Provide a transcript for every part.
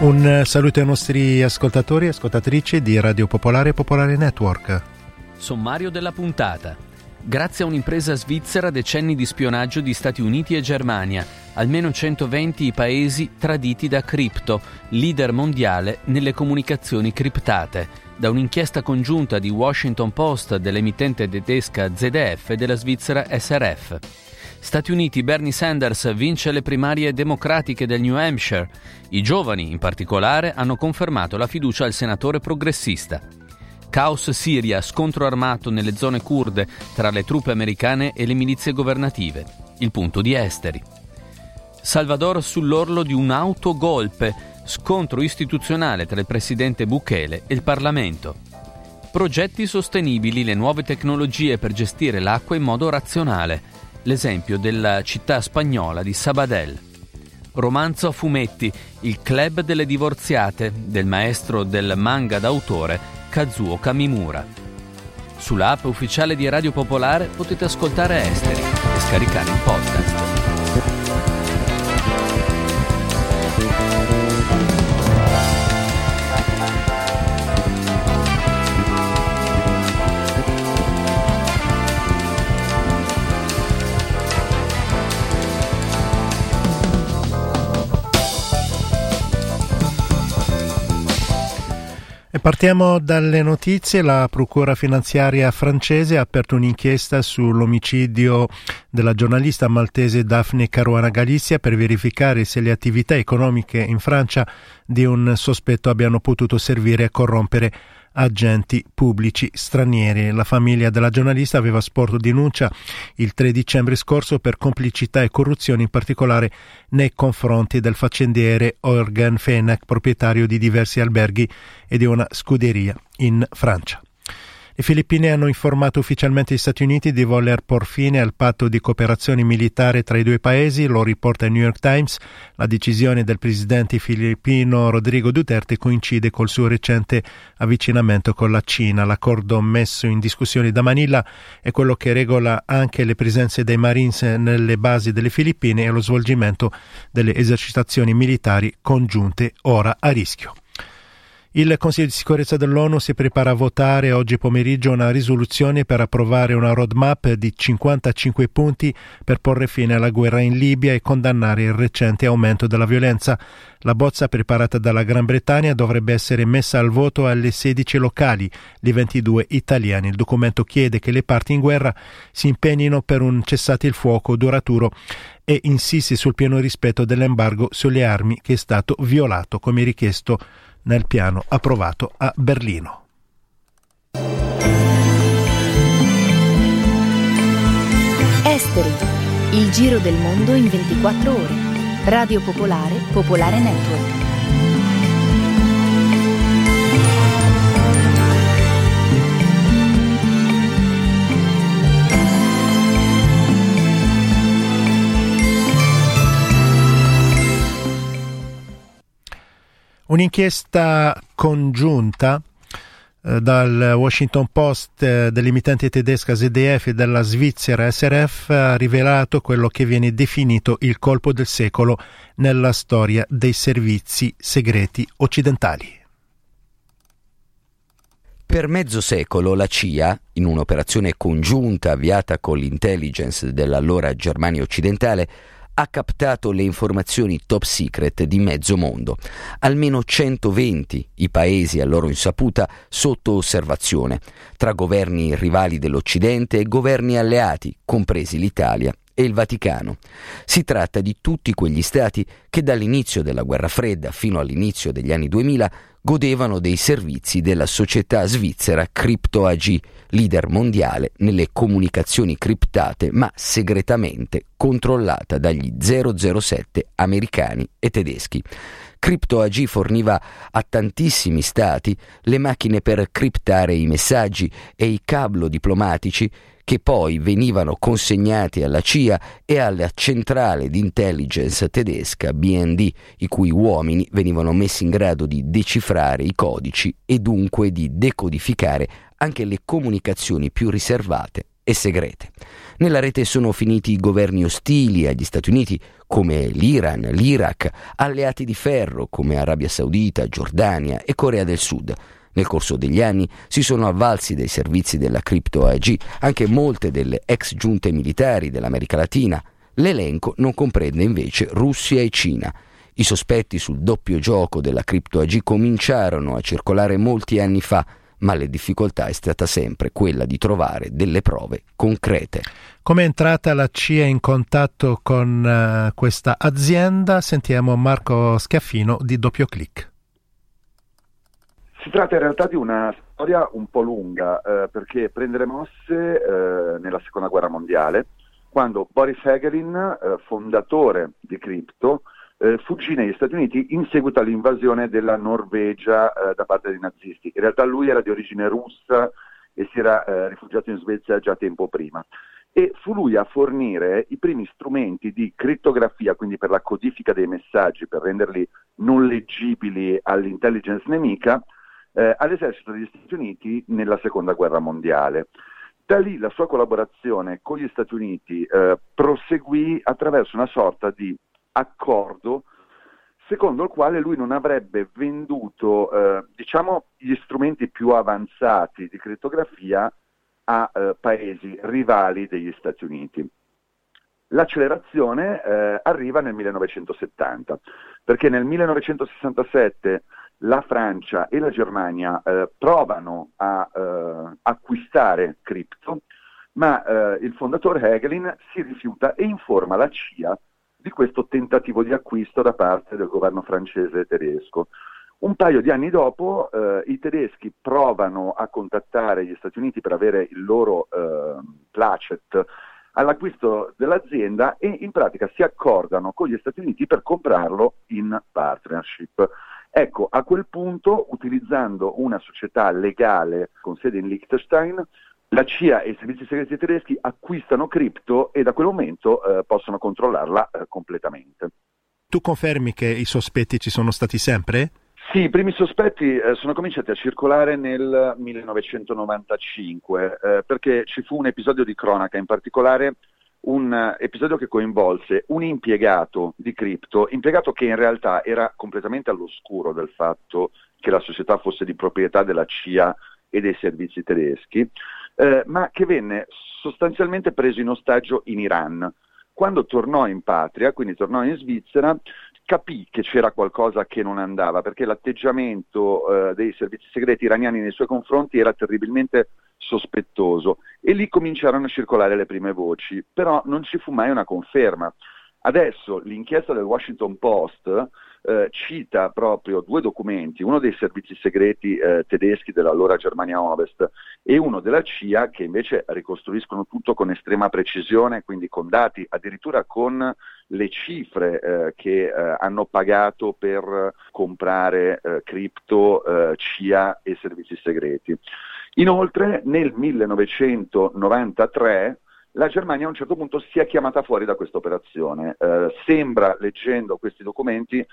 Un saluto ai nostri ascoltatori e ascoltatrici di Radio Popolare e Popolare Network. Sommario della puntata. Grazie a un'impresa svizzera decenni di spionaggio di Stati Uniti e Germania, almeno 120 i paesi traditi da Crypto, leader mondiale nelle comunicazioni criptate, da un'inchiesta congiunta di Washington Post, dell'emittente tedesca ZDF e della svizzera SRF. Stati Uniti Bernie Sanders vince le primarie democratiche del New Hampshire. I giovani, in particolare, hanno confermato la fiducia al senatore progressista. Caos Siria, scontro armato nelle zone kurde tra le truppe americane e le milizie governative. Il punto di Esteri. Salvador sull'orlo di un autogolpe, scontro istituzionale tra il presidente Bukele e il Parlamento. Progetti sostenibili, le nuove tecnologie per gestire l'acqua in modo razionale. L'esempio della città spagnola di Sabadell. Romanzo a fumetti, il club delle divorziate, del maestro del manga d'autore Kazuo Kamimura. Sulla app ufficiale di Radio Popolare potete ascoltare Esteri e scaricare il podcast. Partiamo dalle notizie. La Procura finanziaria francese ha aperto un'inchiesta sull'omicidio della giornalista maltese Daphne Caruana Galizia per verificare se le attività economiche in Francia di un sospetto abbiano potuto servire a corrompere agenti pubblici stranieri. La famiglia della giornalista aveva sporto denuncia il 3 dicembre scorso per complicità e corruzione, in particolare nei confronti del faccendiere Organ Fenech, proprietario di diversi alberghi e di una scuderia in Francia. Le Filippine hanno informato ufficialmente gli Stati Uniti di voler por fine al patto di cooperazione militare tra i due paesi, lo riporta il New York Times. La decisione del presidente filippino Rodrigo Duterte coincide col suo recente avvicinamento con la Cina. L'accordo messo in discussione da Manila è quello che regola anche le presenze dei Marines nelle basi delle Filippine e lo svolgimento delle esercitazioni militari congiunte ora a rischio. Il Consiglio di sicurezza dell'ONU si prepara a votare oggi pomeriggio una risoluzione per approvare una roadmap di 55 punti per porre fine alla guerra in Libia e condannare il recente aumento della violenza. La bozza preparata dalla Gran Bretagna dovrebbe essere messa al voto alle 16 locali, le 22 italiane. Il documento chiede che le parti in guerra si impegnino per un cessate il fuoco duraturo e insiste sul pieno rispetto dell'embargo sulle armi che è stato violato, come richiesto nel piano approvato a Berlino. Esteri, il giro del mondo in 24 ore. Radio Popolare, Popolare Network. Un'inchiesta congiunta eh, dal Washington Post eh, dell'emittente tedesca ZDF e della Svizzera SRF ha rivelato quello che viene definito il colpo del secolo nella storia dei servizi segreti occidentali. Per mezzo secolo la CIA, in un'operazione congiunta avviata con l'intelligence dell'allora Germania occidentale, ha captato le informazioni top secret di mezzo mondo, almeno 120 i paesi a loro insaputa sotto osservazione, tra governi rivali dell'Occidente e governi alleati, compresi l'Italia e il Vaticano. Si tratta di tutti quegli stati che dall'inizio della guerra fredda fino all'inizio degli anni 2000 godevano dei servizi della società svizzera Crypto AG, leader mondiale nelle comunicazioni criptate ma segretamente controllata dagli 007 americani e tedeschi. Crypto AG forniva a tantissimi stati le macchine per criptare i messaggi e i cablo diplomatici che poi venivano consegnati alla CIA e alla centrale di intelligence tedesca BND, i cui uomini venivano messi in grado di decifrare i codici e dunque di decodificare anche le comunicazioni più riservate e segrete. Nella rete sono finiti i governi ostili agli Stati Uniti come l'Iran, l'Iraq, alleati di ferro come Arabia Saudita, Giordania e Corea del Sud. Nel corso degli anni si sono avvalsi dei servizi della Crypto AG anche molte delle ex giunte militari dell'America Latina. L'elenco non comprende invece Russia e Cina. I sospetti sul doppio gioco della Crypto AG cominciarono a circolare molti anni fa, ma la difficoltà è stata sempre quella di trovare delle prove concrete. Come è entrata la CIA in contatto con uh, questa azienda? Sentiamo Marco Schiaffino di Doppio Clic. Si tratta in realtà di una storia un po' lunga eh, perché prende mosse eh, nella seconda guerra mondiale quando Boris Hegelin, eh, fondatore di Crypto, eh, fuggì negli Stati Uniti in seguito all'invasione della Norvegia eh, da parte dei nazisti. In realtà lui era di origine russa e si era eh, rifugiato in Svezia già tempo prima. E fu lui a fornire i primi strumenti di crittografia, quindi per la codifica dei messaggi, per renderli non leggibili all'intelligence nemica, eh, all'esercito degli Stati Uniti nella seconda guerra mondiale. Da lì la sua collaborazione con gli Stati Uniti eh, proseguì attraverso una sorta di accordo secondo il quale lui non avrebbe venduto eh, diciamo, gli strumenti più avanzati di crittografia a eh, paesi rivali degli Stati Uniti. L'accelerazione eh, arriva nel 1970, perché nel 1967 la Francia e la Germania eh, provano a eh, acquistare cripto, ma eh, il fondatore Hegelin si rifiuta e informa la CIA di questo tentativo di acquisto da parte del governo francese e tedesco. Un paio di anni dopo eh, i tedeschi provano a contattare gli Stati Uniti per avere il loro eh, placet all'acquisto dell'azienda e in pratica si accordano con gli Stati Uniti per comprarlo in partnership. Ecco, a quel punto, utilizzando una società legale con sede in Liechtenstein, la CIA e i servizi segreti tedeschi acquistano cripto e da quel momento eh, possono controllarla eh, completamente. Tu confermi che i sospetti ci sono stati sempre? Sì, i primi sospetti eh, sono cominciati a circolare nel 1995 eh, perché ci fu un episodio di cronaca, in particolare un episodio che coinvolse un impiegato di cripto, impiegato che in realtà era completamente all'oscuro del fatto che la società fosse di proprietà della CIA e dei servizi tedeschi, eh, ma che venne sostanzialmente preso in ostaggio in Iran. Quando tornò in patria, quindi tornò in Svizzera, capì che c'era qualcosa che non andava, perché l'atteggiamento eh, dei servizi segreti iraniani nei suoi confronti era terribilmente sospettoso e lì cominciarono a circolare le prime voci, però non ci fu mai una conferma. Adesso l'inchiesta del Washington Post eh, cita proprio due documenti, uno dei servizi segreti eh, tedeschi dell'allora Germania Ovest e uno della CIA che invece ricostruiscono tutto con estrema precisione, quindi con dati, addirittura con le cifre eh, che eh, hanno pagato per comprare eh, cripto, eh, CIA e servizi segreti. Inoltre nel 1993 la Germania a un certo punto si è chiamata fuori da questa operazione. Eh, sembra, leggendo questi documenti,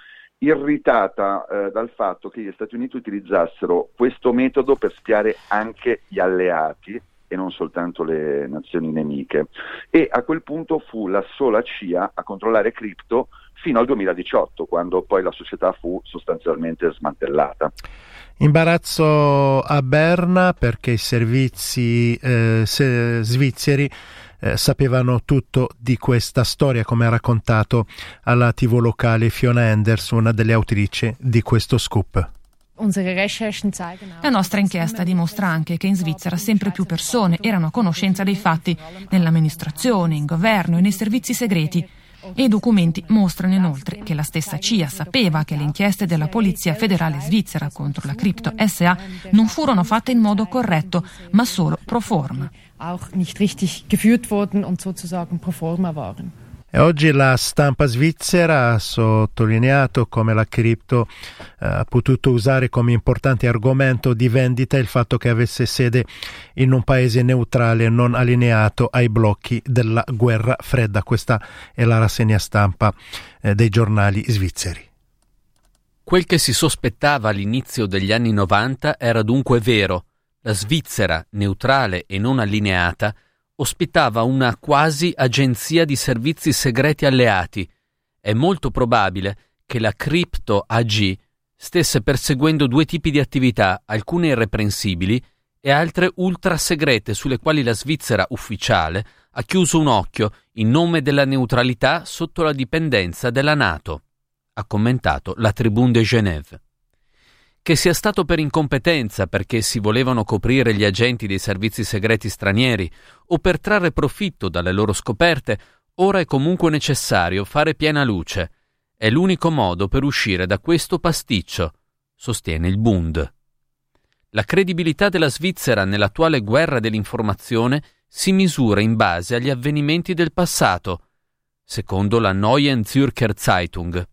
irritata eh, dal fatto che gli Stati Uniti utilizzassero questo metodo per spiare anche gli alleati e non soltanto le nazioni nemiche. E a quel punto fu la sola CIA a controllare cripto fino al 2018, quando poi la società fu sostanzialmente smantellata. Imbarazzo a Berna perché i servizi eh, svizzeri eh, sapevano tutto di questa storia, come ha raccontato alla TV locale Fiona Enders, una delle autrici di questo scoop. La nostra inchiesta dimostra anche che in Svizzera sempre più persone erano a conoscenza dei fatti nell'amministrazione, in governo e nei servizi segreti e i documenti mostrano inoltre che la stessa CIA sapeva che le inchieste della Polizia Federale Svizzera contro la Crypto SA non furono fatte in modo corretto, ma solo pro forma. E oggi la stampa svizzera ha sottolineato come la cripto eh, ha potuto usare come importante argomento di vendita il fatto che avesse sede in un paese neutrale non allineato ai blocchi della guerra fredda. Questa è la rassegna stampa eh, dei giornali svizzeri. Quel che si sospettava all'inizio degli anni 90 era dunque vero. La Svizzera, neutrale e non allineata, ospitava una quasi agenzia di servizi segreti alleati. È molto probabile che la Crypto AG stesse perseguendo due tipi di attività, alcune irreprensibili e altre ultra segrete sulle quali la Svizzera ufficiale ha chiuso un occhio in nome della neutralità sotto la dipendenza della Nato, ha commentato la Tribune de Genève che sia stato per incompetenza perché si volevano coprire gli agenti dei servizi segreti stranieri o per trarre profitto dalle loro scoperte, ora è comunque necessario fare piena luce. È l'unico modo per uscire da questo pasticcio, sostiene il Bund. La credibilità della Svizzera nell'attuale guerra dell'informazione si misura in base agli avvenimenti del passato, secondo la Neuen Zürcher Zeitung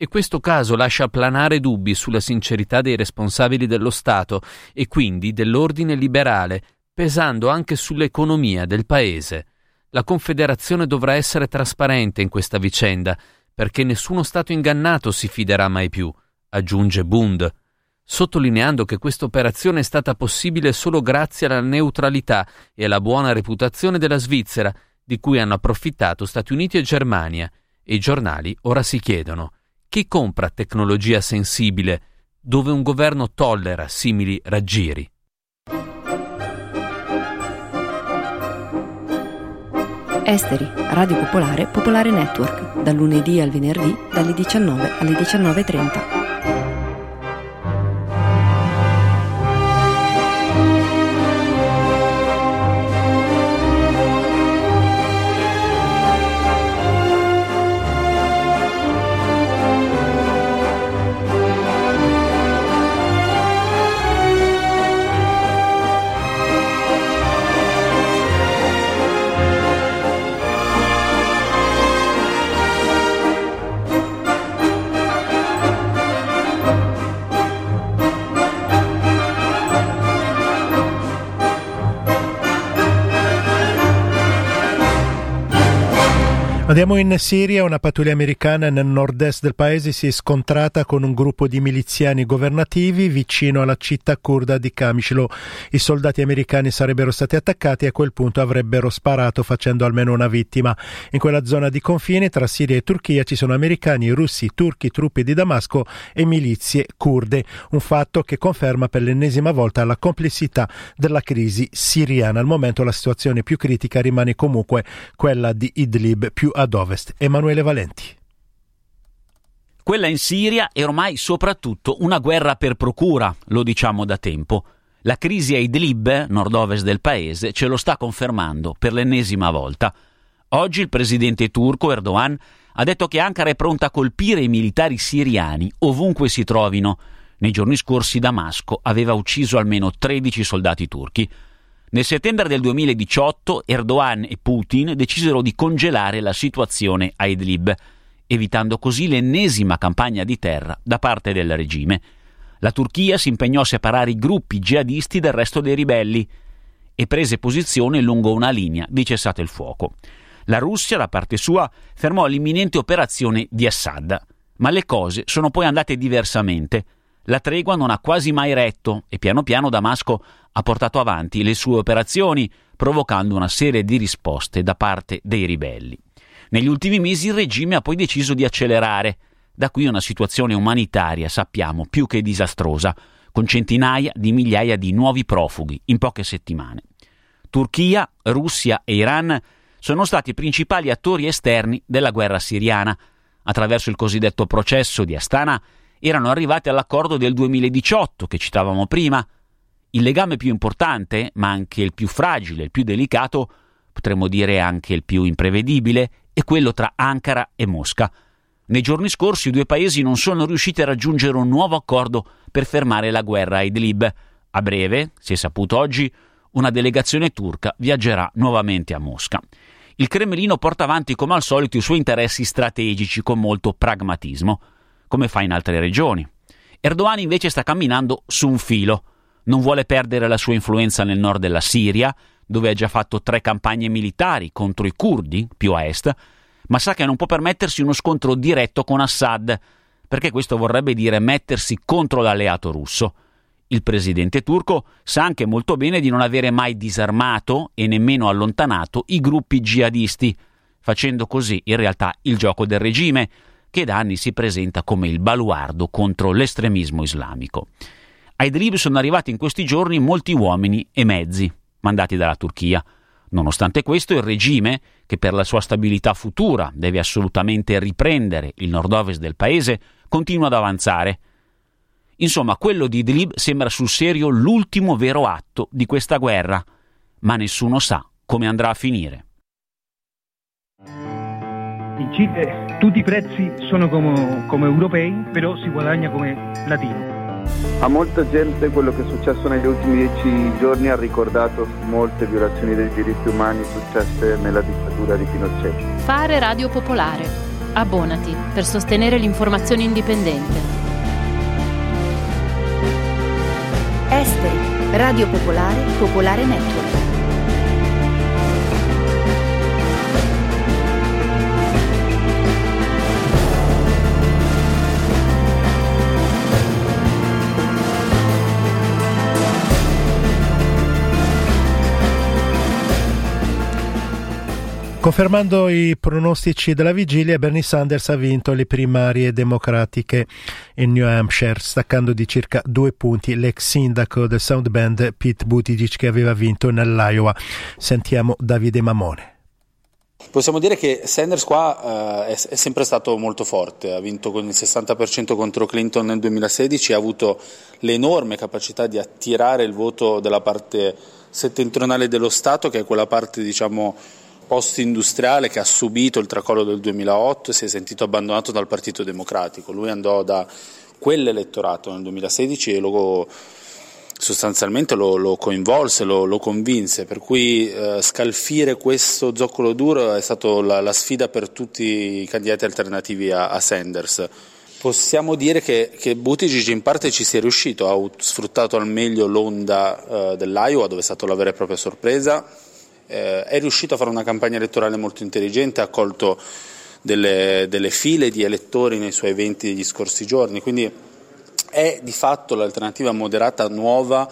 e questo caso lascia planare dubbi sulla sincerità dei responsabili dello Stato e quindi dell'ordine liberale, pesando anche sull'economia del Paese. La Confederazione dovrà essere trasparente in questa vicenda, perché nessuno Stato ingannato si fiderà mai più, aggiunge Bund, sottolineando che questa operazione è stata possibile solo grazie alla neutralità e alla buona reputazione della Svizzera, di cui hanno approfittato Stati Uniti e Germania, e i giornali ora si chiedono chi compra tecnologia sensibile dove un governo tollera simili raggiri? Esteri, Radio Popolare, Popolare Network, dal lunedì al venerdì dalle 19 alle 19.30. Andiamo in Siria, una pattuglia americana nel nord-est del paese si è scontrata con un gruppo di miliziani governativi vicino alla città kurda di Kamishlo. I soldati americani sarebbero stati attaccati e a quel punto avrebbero sparato facendo almeno una vittima. In quella zona di confine tra Siria e Turchia ci sono americani, russi, turchi, truppe di Damasco e milizie kurde, un fatto che conferma per l'ennesima volta la complessità della crisi siriana. Al momento la situazione più critica rimane comunque quella di Idlib più ad ovest. Emanuele Valenti. Quella in Siria è ormai soprattutto una guerra per procura, lo diciamo da tempo. La crisi a Idlib, nord-ovest del paese, ce lo sta confermando per l'ennesima volta. Oggi il presidente turco Erdogan ha detto che Ankara è pronta a colpire i militari siriani ovunque si trovino. Nei giorni scorsi Damasco aveva ucciso almeno 13 soldati turchi. Nel settembre del 2018 Erdogan e Putin decisero di congelare la situazione a Idlib, evitando così l'ennesima campagna di terra da parte del regime. La Turchia si impegnò a separare i gruppi jihadisti dal resto dei ribelli e prese posizione lungo una linea di cessate il fuoco. La Russia, da parte sua, fermò l'imminente operazione di Assad. Ma le cose sono poi andate diversamente. La tregua non ha quasi mai retto e piano piano Damasco ha portato avanti le sue operazioni, provocando una serie di risposte da parte dei ribelli. Negli ultimi mesi il regime ha poi deciso di accelerare, da qui una situazione umanitaria, sappiamo, più che disastrosa, con centinaia di migliaia di nuovi profughi in poche settimane. Turchia, Russia e Iran sono stati i principali attori esterni della guerra siriana. Attraverso il cosiddetto processo di Astana erano arrivati all'accordo del 2018 che citavamo prima, il legame più importante, ma anche il più fragile, il più delicato, potremmo dire anche il più imprevedibile, è quello tra Ankara e Mosca. Nei giorni scorsi i due paesi non sono riusciti a raggiungere un nuovo accordo per fermare la guerra a Idlib. A breve, si è saputo oggi, una delegazione turca viaggerà nuovamente a Mosca. Il Cremlino porta avanti come al solito i suoi interessi strategici con molto pragmatismo, come fa in altre regioni. Erdogan invece sta camminando su un filo. Non vuole perdere la sua influenza nel nord della Siria, dove ha già fatto tre campagne militari contro i curdi, più a est, ma sa che non può permettersi uno scontro diretto con Assad, perché questo vorrebbe dire mettersi contro l'alleato russo. Il presidente turco sa anche molto bene di non avere mai disarmato e nemmeno allontanato i gruppi jihadisti, facendo così in realtà il gioco del regime, che da anni si presenta come il baluardo contro l'estremismo islamico. A Idlib sono arrivati in questi giorni molti uomini e mezzi, mandati dalla Turchia. Nonostante questo, il regime, che per la sua stabilità futura deve assolutamente riprendere il nord-ovest del paese, continua ad avanzare. Insomma, quello di Idlib sembra sul serio l'ultimo vero atto di questa guerra, ma nessuno sa come andrà a finire. In Cile tutti i prezzi sono come, come europei, però si guadagna come latino. A molta gente quello che è successo negli ultimi dieci giorni ha ricordato molte violazioni dei diritti umani successe nella dittatura di Pinochet. Fare Radio Popolare. Abbonati per sostenere l'informazione indipendente. Esteri. Radio Popolare, Popolare Network. Confermando i pronostici della vigilia, Bernie Sanders ha vinto le primarie democratiche in New Hampshire, staccando di circa due punti l'ex sindaco del Sound Bend Pete Buttigieg che aveva vinto nell'Iowa. Sentiamo Davide Mamone. Possiamo dire che Sanders qua eh, è, sempre stato molto forte, ha vinto con il 60% contro Clinton nel 2016 ha avuto l'enorme capacità di attirare il voto della parte settentrionale dello Stato, che è quella parte diciamo post-industriale che ha subito il tracollo del 2008 e si è sentito abbandonato dal Partito Democratico. Lui andò da quell'elettorato nel 2016 e lo, sostanzialmente lo, lo coinvolse, lo, lo, convinse, per cui eh, scalfire questo zoccolo duro è stata la, la, sfida per tutti i candidati alternativi a, a Sanders. Possiamo dire che, che Buttigieg in parte ci sia riuscito, ha sfruttato al meglio l'onda eh, dell'Iowa dove è stata la vera e propria sorpresa, eh, è riuscito a fare una campagna elettorale molto intelligente, ha colto delle, delle file di elettori nei suoi eventi degli scorsi giorni, quindi è di fatto l'alternativa moderata nuova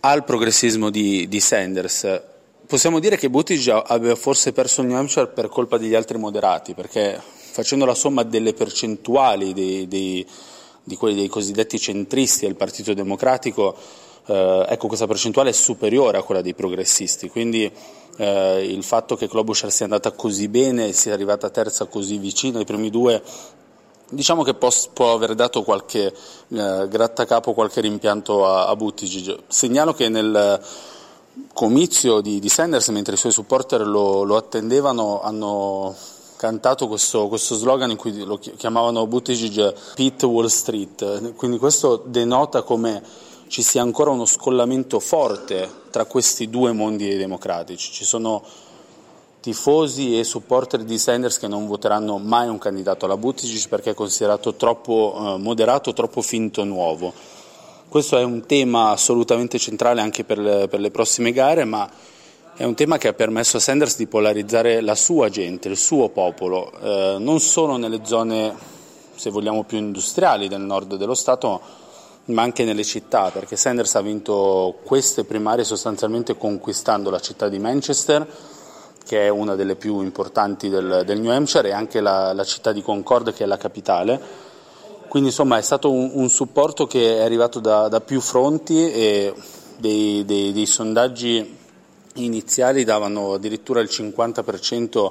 al progressismo di, di Sanders. Possiamo dire che Buttigieg aveva forse perso il New Hampshire per colpa degli altri moderati, perché facendo la somma delle percentuali dei, dei, di quelli dei cosiddetti centristi del Partito Democratico, eh, ecco, questa percentuale è superiore a quella dei progressisti, quindi eh, il fatto che Klobuchar sia andata così bene sia arrivata terza così vicino ai primi due Diciamo che può, può, aver dato qualche eh, grattacapo, qualche rimpianto a, a Buttigieg. Segnalo che nel comizio di, di Sanders, mentre i suoi supporter lo, lo attendevano, hanno cantato questo, questo, slogan in cui lo chiamavano Buttigieg Pit Wall Street. Quindi questo denota come ci sia ancora uno scollamento forte tra questi due mondi democratici. Ci sono tifosi e supporter di Sanders che non voteranno mai un candidato alla Buttigieg perché è considerato troppo eh, moderato, troppo finto nuovo. Questo è un tema assolutamente centrale anche per le, per le prossime gare, ma è un tema che ha permesso a Sanders di polarizzare la sua gente, il suo popolo, eh, non solo nelle zone, se vogliamo, più industriali del nord dello Stato, ma anche nelle città, perché Sanders ha vinto queste primarie sostanzialmente conquistando la città di Manchester, che è una delle più importanti del, del New Hampshire, e anche la, la, città di Concord, che è la capitale. Quindi insomma è stato un, un supporto che è arrivato da, da più fronti e dei, dei, dei, sondaggi iniziali davano addirittura il 50%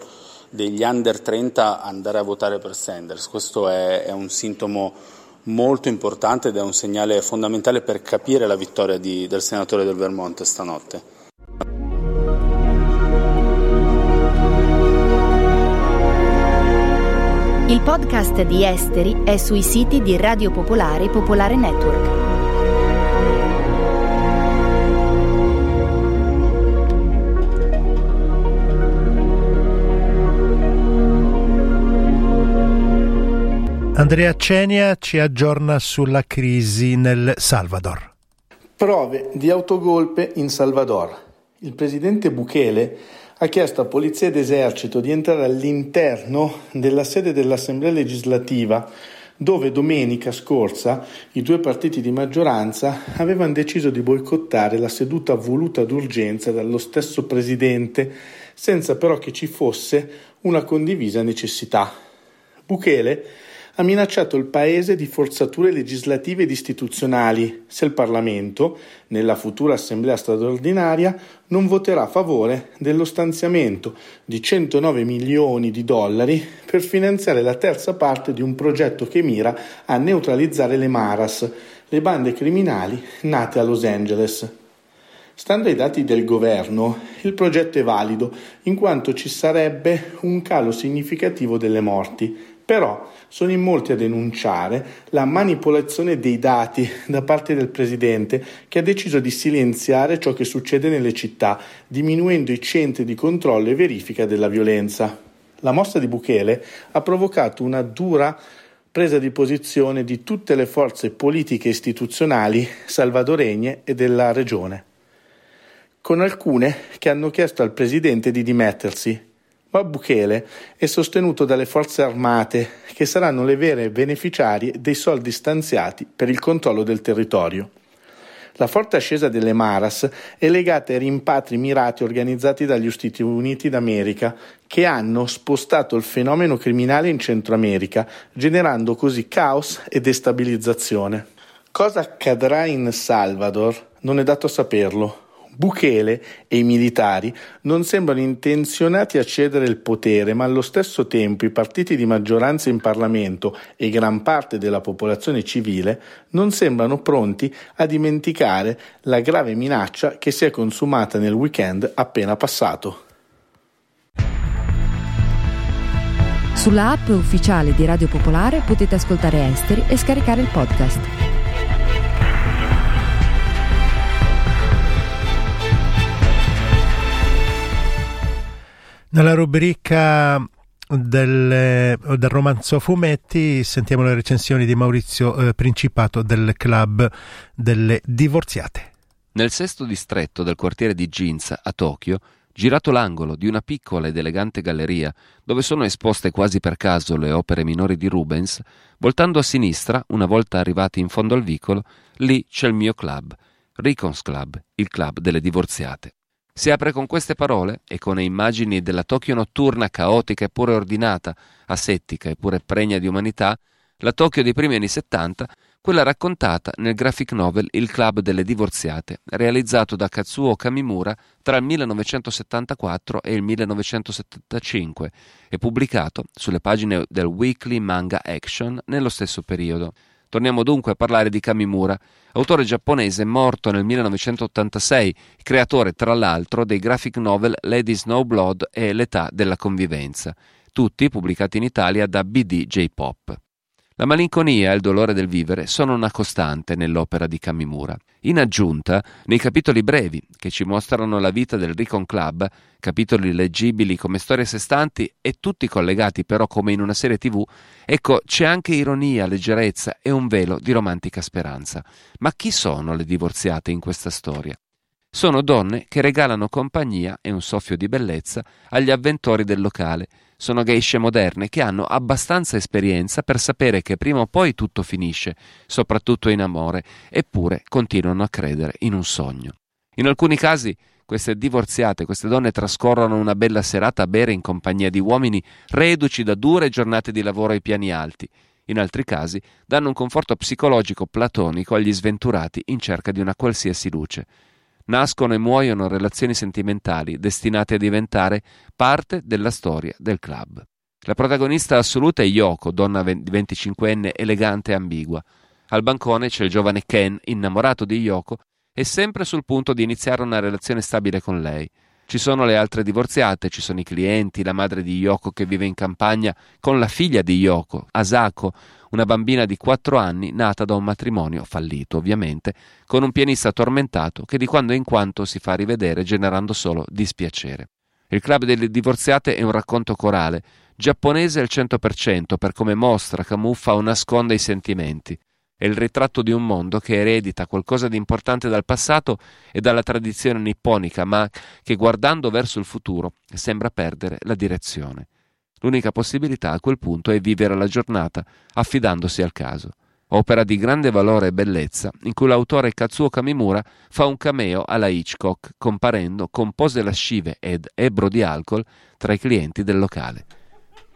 degli under 30 andare a votare per Sanders. Questo è, è un sintomo molto importante ed è un segnale fondamentale per capire la vittoria di, del senatore del Vermont stanotte. Il podcast di Esteri è sui siti di Radio Popolare e Popolare Network. Andrea Cenia ci aggiorna sulla crisi nel Salvador. Prove di autogolpe in Salvador. Il presidente Bukele ha chiesto a polizia ed esercito di entrare all'interno della sede dell'Assemblea legislativa dove domenica scorsa i due partiti di maggioranza avevano deciso di boicottare la seduta voluta d'urgenza dallo stesso presidente, senza però che ci fosse una condivisa necessità. Bukele ha minacciato il Paese di forzature legislative ed istituzionali se il Parlamento, nella futura Assemblea straordinaria, non voterà a favore dello stanziamento di 109 milioni di dollari per finanziare la terza parte di un progetto che mira a neutralizzare le Maras, le bande criminali nate a Los Angeles. Stando ai dati del governo, il progetto è valido in quanto ci sarebbe un calo significativo delle morti, però sono in molti a denunciare la manipolazione dei dati da parte del Presidente che ha deciso di silenziare ciò che succede nelle città, diminuendo i centri di controllo e verifica della violenza. La mossa di Bukele ha provocato una dura presa di posizione di tutte le forze politiche e istituzionali salvadoregne e della regione, con alcune che hanno chiesto al Presidente di dimettersi ma Bukele è sostenuto dalle forze armate che saranno le vere beneficiarie dei soldi stanziati per il controllo del territorio. La forte ascesa delle Maras è legata ai rimpatri mirati organizzati dagli Stati Uniti d'America, che hanno spostato il fenomeno criminale in Centro America, generando così caos e destabilizzazione. Cosa accadrà in Salvador non è dato saperlo. Bukele e i militari non sembrano intenzionati a cedere il potere, ma allo stesso tempo i partiti di maggioranza in Parlamento e gran parte della popolazione civile non sembrano pronti a dimenticare la grave minaccia che si è consumata nel weekend appena passato. Sulla app ufficiale di Radio Popolare potete ascoltare Esteri e scaricare il podcast. Nella rubrica del, del, romanzo fumetti sentiamo le recensioni di Maurizio eh, Principato del club delle divorziate. Nel sesto distretto del quartiere di Ginza a Tokyo, girato l'angolo di una piccola ed elegante galleria dove sono esposte quasi per caso le opere minori di Rubens, voltando a sinistra, una volta arrivati in fondo al vicolo, lì c'è il mio club, Ricon's Club, il club delle divorziate. Si apre con queste parole e con le immagini della Tokyo notturna caotica eppure ordinata, asettica eppure pregna di umanità, la Tokyo dei primi anni 70, quella raccontata nel graphic novel Il Club delle Divorziate, realizzato da Katsuo Kamimura tra il 1974 e il 1975 e pubblicato sulle pagine del Weekly Manga Action nello stesso periodo. Torniamo dunque a parlare di Kamimura, autore giapponese morto nel 1986, creatore tra l'altro dei graphic novel Lady Snowblood e L'età della convivenza, tutti pubblicati in Italia da BD J-Pop. La malinconia e il dolore del vivere sono una costante nell'opera di Kamimura. In aggiunta, nei capitoli brevi, che ci mostrano la vita del Recon Club, capitoli leggibili come storie a sé stanti e tutti collegati però come in una serie tv, ecco, c'è anche ironia, leggerezza e un velo di romantica speranza. Ma chi sono le divorziate in questa storia? Sono donne che regalano compagnia e un soffio di bellezza agli avventori del locale, sono geishe moderne che hanno abbastanza esperienza per sapere che prima o poi tutto finisce, soprattutto in amore, eppure continuano a credere in un sogno. In alcuni casi queste divorziate, queste donne trascorrono una bella serata a bere in compagnia di uomini reduci da dure giornate di lavoro ai piani alti. In altri casi danno un conforto psicologico platonico agli sventurati in cerca di una qualsiasi luce nascono e muoiono relazioni sentimentali destinate a diventare parte della storia del club. La protagonista assoluta è Yoko, donna di 25enne elegante e ambigua. Al bancone c'è il giovane Ken, innamorato di Yoko, e sempre sul punto di iniziare una relazione stabile con lei. Ci sono le altre divorziate, ci sono i clienti, la madre di Yoko che vive in campagna con la figlia di Yoko, Asako, una bambina di quattro anni nata da un matrimonio fallito, ovviamente, con un pianista tormentato che di quando in quanto si fa rivedere generando solo dispiacere. Il club delle divorziate è un racconto corale, giapponese al 100% per come mostra, camuffa o nasconde i sentimenti. È il ritratto di un mondo che eredita qualcosa di importante dal passato e dalla tradizione nipponica, ma che guardando verso il futuro sembra perdere la direzione. L'unica possibilità a quel punto è vivere la giornata affidandosi al caso. Opera di grande valore e bellezza, in cui l'autore Katsuo Kamimura fa un cameo alla Hitchcock, comparendo con pose lascive ed ebro di alcol tra i clienti del locale.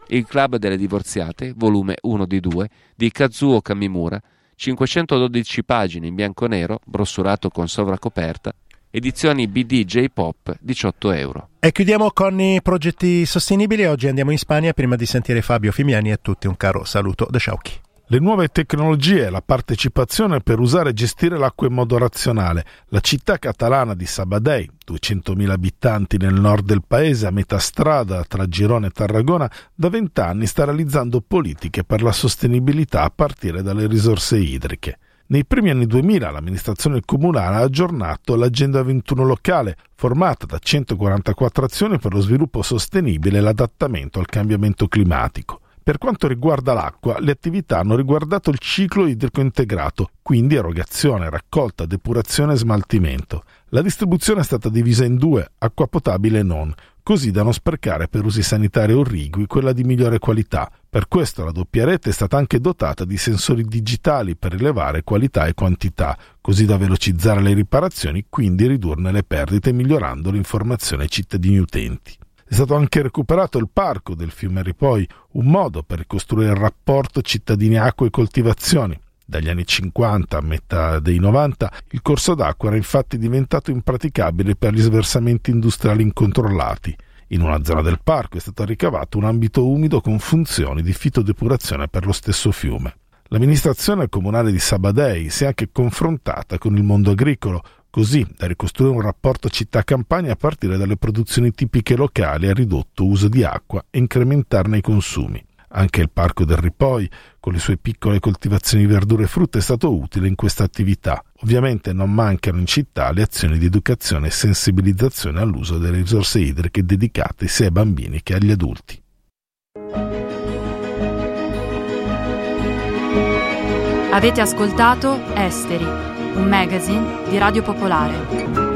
Il Club delle Divorziate, volume 1 di 2, di Kazuo Kamimura, 512 pagine in bianco nero, brossurato con sovracoperta, edizioni BD J-Pop, 18 euro. E chiudiamo con i progetti sostenibili. Oggi andiamo in Spagna prima di sentire Fabio Fimiani a tutti un caro saluto da Sciauchi. Le nuove tecnologie la partecipazione per usare e gestire l'acqua in modo razionale. La città catalana di Sabadell, 200.000 abitanti nel nord del paese, a metà strada tra Girone e Tarragona, da vent'anni sta realizzando politiche per la sostenibilità a partire dalle risorse idriche. Nei primi anni 2000 l'amministrazione comunale ha aggiornato l'Agenda 21 locale, formata da 144 azioni per lo sviluppo sostenibile e l'adattamento al cambiamento climatico. Per quanto riguarda l'acqua, le attività hanno riguardato il ciclo idrico integrato, quindi erogazione, raccolta, depurazione e smaltimento. La distribuzione è stata divisa in due, acqua potabile e non, così da non sprecare per usi sanitari o rigui quella di migliore qualità. Per questo la doppia rete è stata anche dotata di sensori digitali per rilevare qualità e quantità, così da velocizzare le riparazioni, quindi ridurne le perdite migliorando l'informazione ai cittadini utenti. È stato anche recuperato il parco del fiume Ripoi, un modo per ricostruire il rapporto cittadini-acqua e coltivazioni. Dagli anni 50 a metà dei 90 il corso d'acqua era infatti diventato impraticabile per gli sversamenti industriali incontrollati. In una zona del parco è stato ricavato un ambito umido con funzioni di fitodepurazione per lo stesso fiume. L'amministrazione comunale di Sabadei si è anche confrontata con il mondo agricolo, così da ricostruire un rapporto città-campagna a partire dalle produzioni tipiche locali a ridotto uso di acqua e incrementarne i consumi. Anche il Parco del Ripoi, con le sue piccole coltivazioni di verdure e frutta, è stato utile in questa attività. Ovviamente non mancano in città le azioni di educazione e sensibilizzazione all'uso delle risorse idriche dedicate sia ai bambini che agli adulti. Avete ascoltato Esteri un magazine di Radio Popolare.